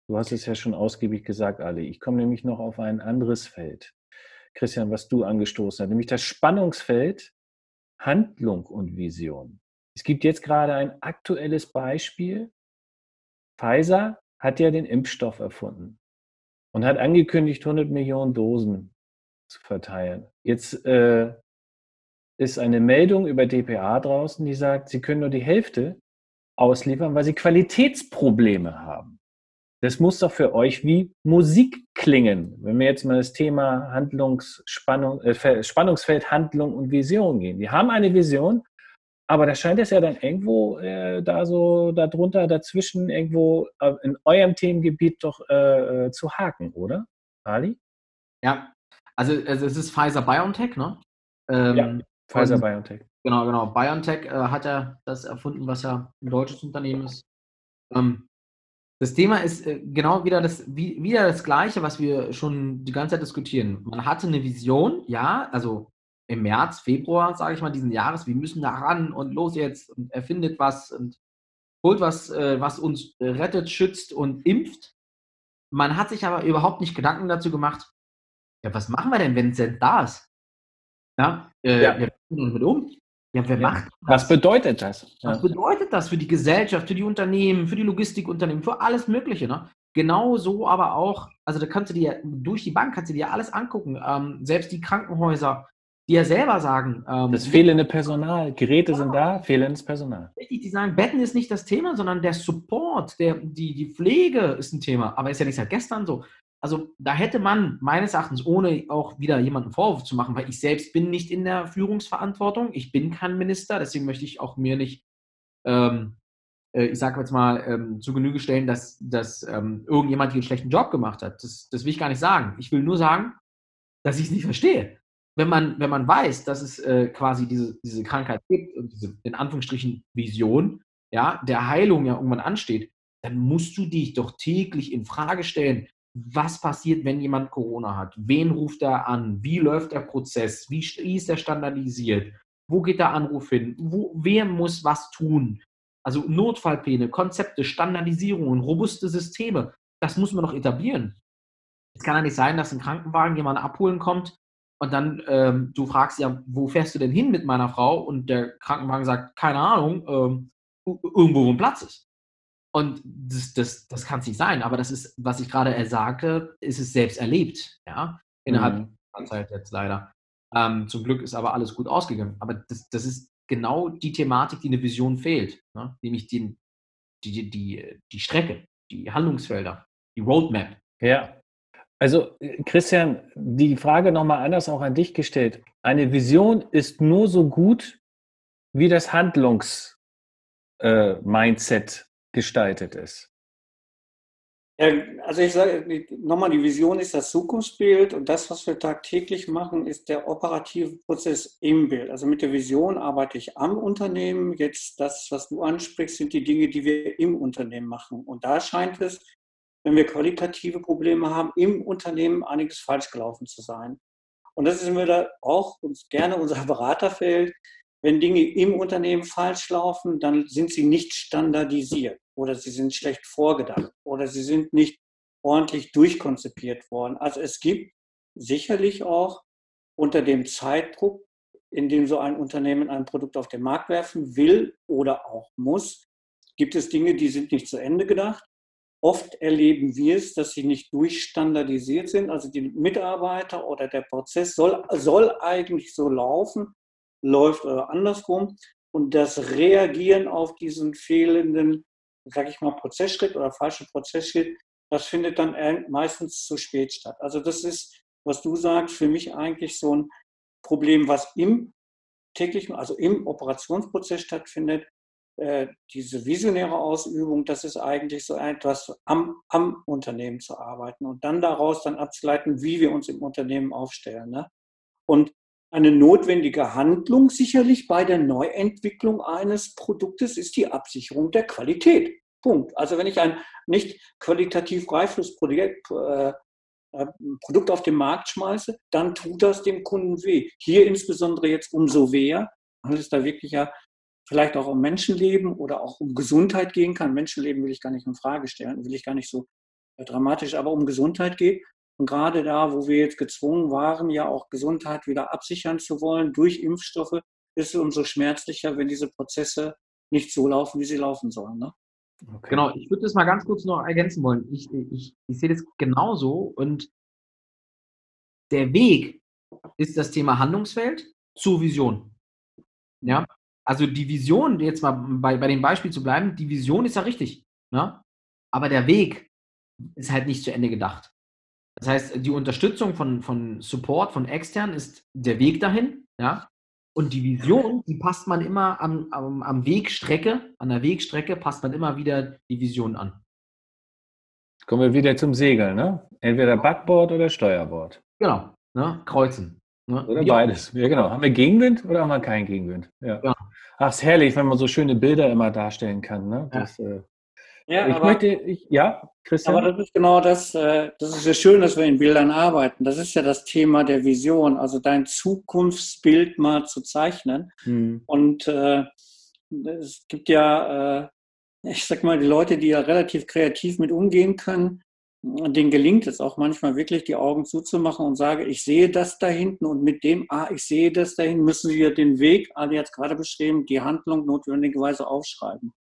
Du hast es ja schon ausgiebig gesagt, Ali. Ich komme nämlich noch auf ein anderes Feld, Christian, was du angestoßen hast, nämlich das Spannungsfeld Handlung und Vision. Es gibt jetzt gerade ein aktuelles Beispiel. Pfizer hat ja den Impfstoff erfunden und hat angekündigt, 100 Millionen Dosen zu verteilen. Jetzt äh, ist eine Meldung über DPA draußen, die sagt, sie können nur die Hälfte ausliefern, weil sie Qualitätsprobleme haben. Das muss doch für euch wie Musik klingen, wenn wir jetzt mal das Thema Handlungsspannung, äh, Spannungsfeld Handlung und Vision gehen. Die haben eine Vision, aber da scheint es ja dann irgendwo äh, da so darunter, dazwischen, irgendwo äh, in eurem Themengebiet doch äh, äh, zu haken, oder? Ali? Ja, also, also es ist Pfizer BioNTech, ne? Ähm, ja, Pfizer BioNTech. Genau, genau. BioNTech äh, hat ja das erfunden, was ja ein deutsches Unternehmen ist. Ähm, das Thema ist äh, genau wieder das, wie, wieder das Gleiche, was wir schon die ganze Zeit diskutieren. Man hatte eine Vision, ja, also im März, Februar, sage ich mal, diesen Jahres, wir müssen da ran und los jetzt und erfindet was und holt was, äh, was uns rettet, schützt und impft. Man hat sich aber überhaupt nicht Gedanken dazu gemacht, ja, was machen wir denn, wenn es denn da ist? Ja, äh, ja. wir um. Ja, wer ja. macht das? Was bedeutet das? Was bedeutet das für die Gesellschaft, für die Unternehmen, für die Logistikunternehmen, für alles Mögliche? Ne? Genau so aber auch, also da kannst du dir durch die Bank kannst du dir alles angucken. Ähm, selbst die Krankenhäuser, die ja selber sagen. Ähm, das fehlende Personal, Geräte sind da, fehlendes Personal. Richtig, die sagen, Betten ist nicht das Thema, sondern der Support, der, die, die Pflege ist ein Thema. Aber ist ja nicht seit gestern so also da hätte man meines Erachtens, ohne auch wieder jemanden Vorwurf zu machen, weil ich selbst bin nicht in der Führungsverantwortung, ich bin kein Minister, deswegen möchte ich auch mir nicht, ähm, äh, ich sage jetzt mal, ähm, zu Genüge stellen, dass, dass ähm, irgendjemand hier einen schlechten Job gemacht hat. Das, das will ich gar nicht sagen. Ich will nur sagen, dass ich es nicht verstehe. Wenn man, wenn man weiß, dass es äh, quasi diese, diese Krankheit gibt und diese, in Anführungsstrichen, Vision, ja, der Heilung ja irgendwann ansteht, dann musst du dich doch täglich in Frage stellen, was passiert, wenn jemand Corona hat? Wen ruft er an? Wie läuft der Prozess? Wie ist er standardisiert? Wo geht der Anruf hin? Wo, wer muss was tun? Also Notfallpläne, Konzepte, Standardisierungen, robuste Systeme, das muss man doch etablieren. Es kann ja nicht sein, dass ein Krankenwagen jemanden abholen kommt Und dann, ähm, du fragst ja, wo fährst du denn hin mit meiner Frau? Und der Krankenwagen sagt, keine Ahnung, ähm, irgendwo, wo ein Platz ist. Und das, das, das kann es nicht sein. Aber das ist, was ich gerade sagte, ist es selbst erlebt. Ja, innerhalb mhm. der Zeit jetzt leider. Ähm, zum Glück ist aber alles gut ausgegangen. Aber das, das ist genau die Thematik, die eine Vision fehlt. Ne? Nämlich die, die, die, die Strecke, die Handlungsfelder, die Roadmap. Ja. Also Christian, die Frage nochmal anders auch an dich gestellt. Eine Vision ist nur so gut, wie das Handlungs-Mindset äh, gestaltet ist. Ja, also ich sage nochmal, die Vision ist das Zukunftsbild und das, was wir tagtäglich machen, ist der operative Prozess im Bild. Also mit der Vision arbeite ich am Unternehmen. Jetzt das, was du ansprichst, sind die Dinge, die wir im Unternehmen machen. Und da scheint es, wenn wir qualitative Probleme haben, im Unternehmen einiges falsch gelaufen zu sein. Und das ist immer da auch uns gerne unser Beraterfeld. Wenn Dinge im Unternehmen falsch laufen, dann sind sie nicht standardisiert oder sie sind schlecht vorgedacht oder sie sind nicht ordentlich durchkonzipiert worden. Also es gibt sicherlich auch unter dem Zeitdruck, in dem so ein Unternehmen ein Produkt auf den Markt werfen will oder auch muss, gibt es Dinge, die sind nicht zu Ende gedacht. Oft erleben wir es, dass sie nicht durchstandardisiert sind. Also die Mitarbeiter oder der Prozess soll, soll eigentlich so laufen, läuft oder andersrum. Und das Reagieren auf diesen fehlenden sage ich mal, Prozessschritt oder falsche Prozessschritt, das findet dann meistens zu spät statt. Also das ist, was du sagst, für mich eigentlich so ein Problem, was im täglichen, also im Operationsprozess stattfindet. Äh, diese visionäre Ausübung, das ist eigentlich so etwas am, am Unternehmen zu arbeiten und dann daraus dann abzuleiten, wie wir uns im Unternehmen aufstellen. Ne? Und eine notwendige Handlung sicherlich bei der Neuentwicklung eines Produktes ist die Absicherung der Qualität. Punkt. Also wenn ich ein nicht qualitativ reifes Projekt, äh, äh, Produkt auf den Markt schmeiße, dann tut das dem Kunden weh. Hier insbesondere jetzt umso weher, weil es da wirklich ja vielleicht auch um Menschenleben oder auch um Gesundheit gehen kann. Menschenleben will ich gar nicht in Frage stellen, will ich gar nicht so äh, dramatisch, aber um Gesundheit geht. Und gerade da, wo wir jetzt gezwungen waren, ja auch Gesundheit wieder absichern zu wollen durch Impfstoffe, ist es umso schmerzlicher, wenn diese Prozesse nicht so laufen, wie sie laufen sollen. Ne? Okay. Genau, ich würde das mal ganz kurz noch ergänzen wollen. Ich, ich, ich sehe das genauso und der Weg ist das Thema Handlungsfeld zur Vision. Ja, also die Vision, jetzt mal bei, bei dem Beispiel zu bleiben, die Vision ist ja richtig. Ne? Aber der Weg ist halt nicht zu Ende gedacht. Das heißt, die Unterstützung von, von Support, von extern ist der Weg dahin, ja. Und die Vision, die passt man immer am, am, am Wegstrecke, an der Wegstrecke passt man immer wieder die Vision an. Kommen wir wieder zum Segeln, ne? Entweder Backboard oder Steuerbord. Genau, ne? Kreuzen. Ne? Oder Wie beides. Ja, genau. Haben wir Gegenwind oder haben wir keinen Gegenwind? Ja. ja. Ach, ist herrlich, wenn man so schöne Bilder immer darstellen kann. Ne? Das, ja. äh, ja, ich aber, möchte, ich, ja, Christian. Aber das ist genau das, äh, das ist ja schön, dass wir in Bildern arbeiten. Das ist ja das Thema der Vision, also dein Zukunftsbild mal zu zeichnen. Hm. Und äh, es gibt ja, äh, ich sag mal, die Leute, die ja relativ kreativ mit umgehen können, denen gelingt es auch manchmal wirklich, die Augen zuzumachen und sage, ich sehe das da hinten und mit dem, ah, ich sehe das da hinten, müssen wir den Weg, Ali hat es gerade beschrieben, die Handlung notwendigerweise aufschreiben.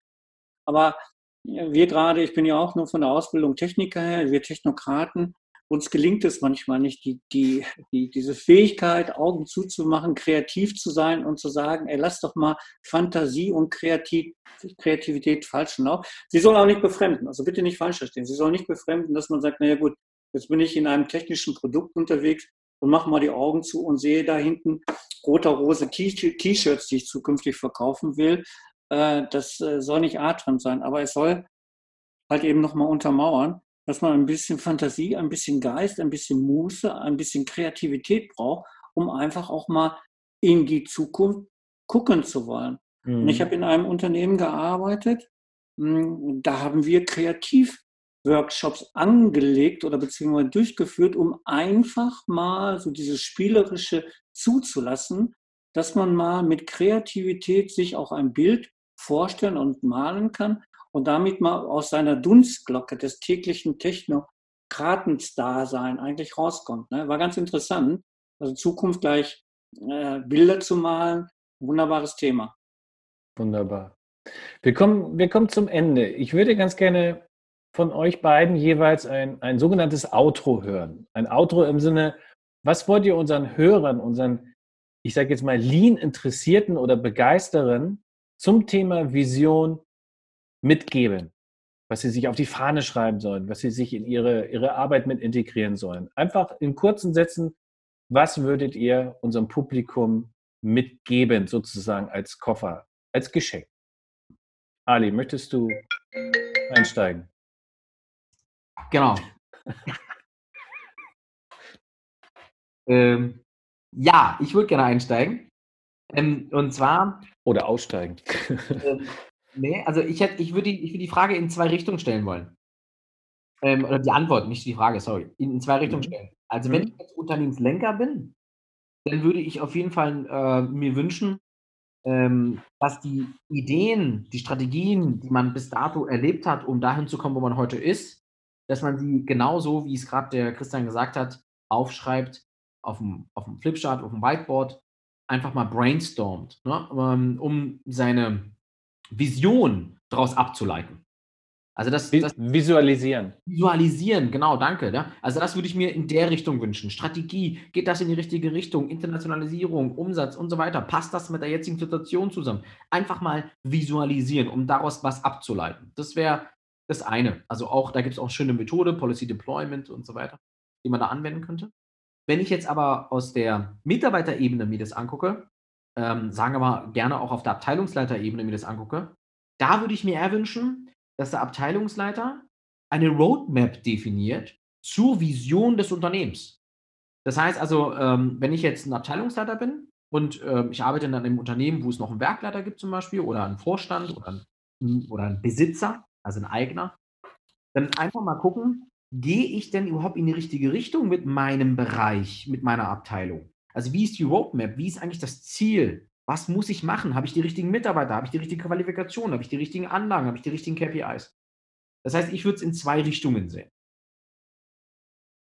Aber wir gerade, ich bin ja auch nur von der Ausbildung Techniker her, wir Technokraten, uns gelingt es manchmal nicht, die, die, die, diese Fähigkeit, Augen zuzumachen, kreativ zu sein und zu sagen, ey, lass doch mal Fantasie und Kreativ, Kreativität falschen auf. Sie soll auch nicht befremden, also bitte nicht falsch verstehen. Sie soll nicht befremden, dass man sagt, naja gut, jetzt bin ich in einem technischen Produkt unterwegs und mache mal die Augen zu und sehe da hinten roter-rose T-Shirts, die ich zukünftig verkaufen will. Äh, das äh, soll nicht atmen sein, aber es soll halt eben nochmal untermauern, dass man ein bisschen Fantasie, ein bisschen Geist, ein bisschen Muße, ein bisschen Kreativität braucht, um einfach auch mal in die Zukunft gucken zu wollen. Mhm. Und ich habe in einem Unternehmen gearbeitet, hm, da haben wir Kreativworkshops angelegt oder beziehungsweise durchgeführt, um einfach mal so dieses Spielerische zuzulassen, dass man mal mit Kreativität sich auch ein Bild vorstellen und malen kann und damit mal aus seiner Dunstglocke des täglichen Technokratens-Dasein eigentlich rauskommt. Ne? War ganz interessant. Also Zukunft gleich äh, Bilder zu malen, wunderbares Thema. Wunderbar. Wir kommen, wir kommen zum Ende. Ich würde ganz gerne von euch beiden jeweils ein, ein sogenanntes Outro hören. Ein Outro im Sinne, was wollt ihr unseren Hörern, unseren, ich sage jetzt mal, Lean-Interessierten oder Begeisterern zum Thema Vision mitgeben? Was sie sich auf die Fahne schreiben sollen, was sie sich in ihre, ihre Arbeit mit integrieren sollen. Einfach in kurzen Sätzen, was würdet ihr unserem Publikum mitgeben, sozusagen als Koffer, als Geschenk? Ali, möchtest du einsteigen? Genau. ähm, ja, ich würde gerne einsteigen. Ähm, und zwar. Oder aussteigen. ähm, nee, also ich, hätte, ich würde die, würd die Frage in zwei Richtungen stellen wollen. Ähm, oder die Antwort, nicht die Frage, sorry. In, in zwei Richtungen mhm. stellen. Also, wenn mhm. ich jetzt Unternehmenslenker bin, dann würde ich auf jeden Fall äh, mir wünschen, ähm, dass die Ideen, die Strategien, die man bis dato erlebt hat, um dahin zu kommen, wo man heute ist, dass man sie genauso, wie es gerade der Christian gesagt hat, aufschreibt auf dem, auf dem Flipchart, auf dem Whiteboard, einfach mal brainstormt, ne, ähm, um seine Vision daraus abzuleiten. Also das, das, Visualisieren. Visualisieren, genau, danke. Ja. Also das würde ich mir in der Richtung wünschen. Strategie, geht das in die richtige Richtung? Internationalisierung, Umsatz und so weiter. Passt das mit der jetzigen Situation zusammen? Einfach mal visualisieren, um daraus was abzuleiten. Das wäre das eine. Also auch, da gibt es auch schöne Methode, Policy Deployment und so weiter, die man da anwenden könnte. Wenn ich jetzt aber aus der Mitarbeiterebene mir das angucke, ähm, sagen wir mal gerne auch auf der Abteilungsleiterebene mir das angucke, da würde ich mir eher wünschen, dass der Abteilungsleiter eine Roadmap definiert zur Vision des Unternehmens. Das heißt also, ähm, wenn ich jetzt ein Abteilungsleiter bin und ähm, ich arbeite in einem Unternehmen, wo es noch einen Werkleiter gibt zum Beispiel oder einen Vorstand oder einen, oder einen Besitzer, also ein Eigner, dann einfach mal gucken, gehe ich denn überhaupt in die richtige Richtung mit meinem Bereich, mit meiner Abteilung? Also wie ist die Roadmap? Wie ist eigentlich das Ziel? Was muss ich machen? Habe ich die richtigen Mitarbeiter? Habe ich die richtige Qualifikation? Habe ich die richtigen Anlagen? Habe ich die richtigen KPIs? Das heißt, ich würde es in zwei Richtungen sehen.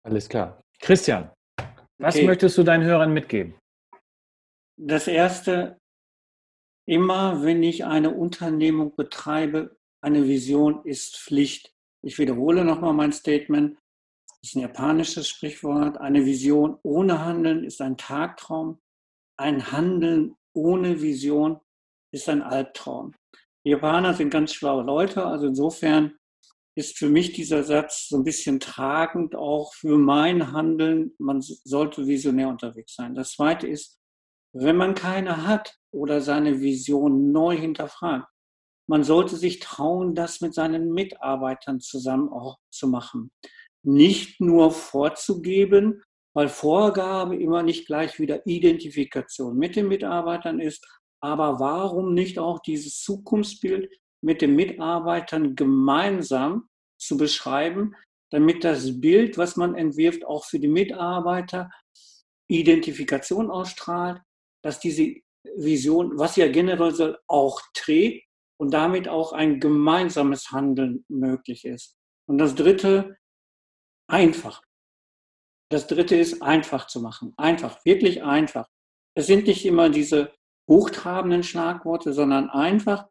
Alles klar. Christian, was okay. möchtest du deinen Hörern mitgeben? Das erste, immer wenn ich eine Unternehmung betreibe, eine Vision ist Pflicht. Ich wiederhole nochmal mein Statement. Das ist ein japanisches Sprichwort. Eine Vision ohne Handeln ist ein Tagtraum. Ein Handeln ohne Vision ist ein Albtraum. Die Japaner sind ganz schlaue Leute, also insofern ist für mich dieser Satz so ein bisschen tragend auch für mein Handeln. Man sollte visionär unterwegs sein. Das zweite ist, wenn man keine hat oder seine Vision neu hinterfragt, man sollte sich trauen, das mit seinen Mitarbeitern zusammen auch zu machen. Nicht nur vorzugeben, weil Vorgabe immer nicht gleich wieder Identifikation mit den Mitarbeitern ist. Aber warum nicht auch dieses Zukunftsbild mit den Mitarbeitern gemeinsam zu beschreiben, damit das Bild, was man entwirft, auch für die Mitarbeiter Identifikation ausstrahlt, dass diese Vision, was ja generell soll, auch trägt und damit auch ein gemeinsames Handeln möglich ist. Und das Dritte, einfach. Das dritte ist einfach zu machen. Einfach, wirklich einfach. Es sind nicht immer diese hochtrabenden Schlagworte, sondern einfach,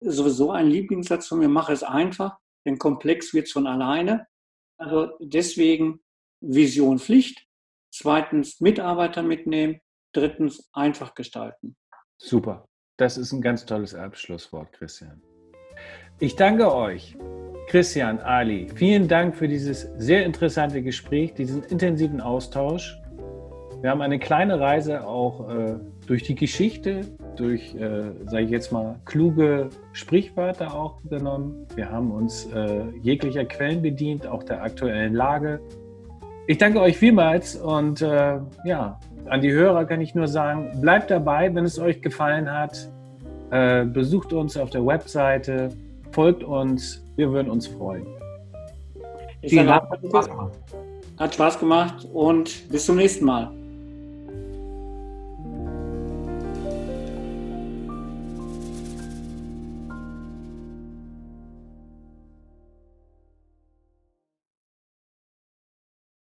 sowieso ein Lieblingssatz von mir, mache es einfach, denn komplex wird es von alleine. Also deswegen Vision Pflicht. Zweitens Mitarbeiter mitnehmen. Drittens einfach gestalten. Super. Das ist ein ganz tolles Abschlusswort, Christian. Ich danke euch Christian, Ali, vielen Dank für dieses sehr interessante Gespräch, diesen intensiven Austausch. Wir haben eine kleine Reise auch äh, durch die Geschichte, durch, äh, sage ich jetzt mal, kluge Sprichwörter auch genommen. Wir haben uns äh, jeglicher Quellen bedient, auch der aktuellen Lage. Ich danke euch vielmals und äh, ja, an die Hörer kann ich nur sagen, bleibt dabei, wenn es euch gefallen hat. Äh, besucht uns auf der Webseite, folgt uns, wir würden uns freuen. Ich Vielen Dank. Hat Spaß gemacht. Hat Spaß gemacht und bis zum nächsten Mal.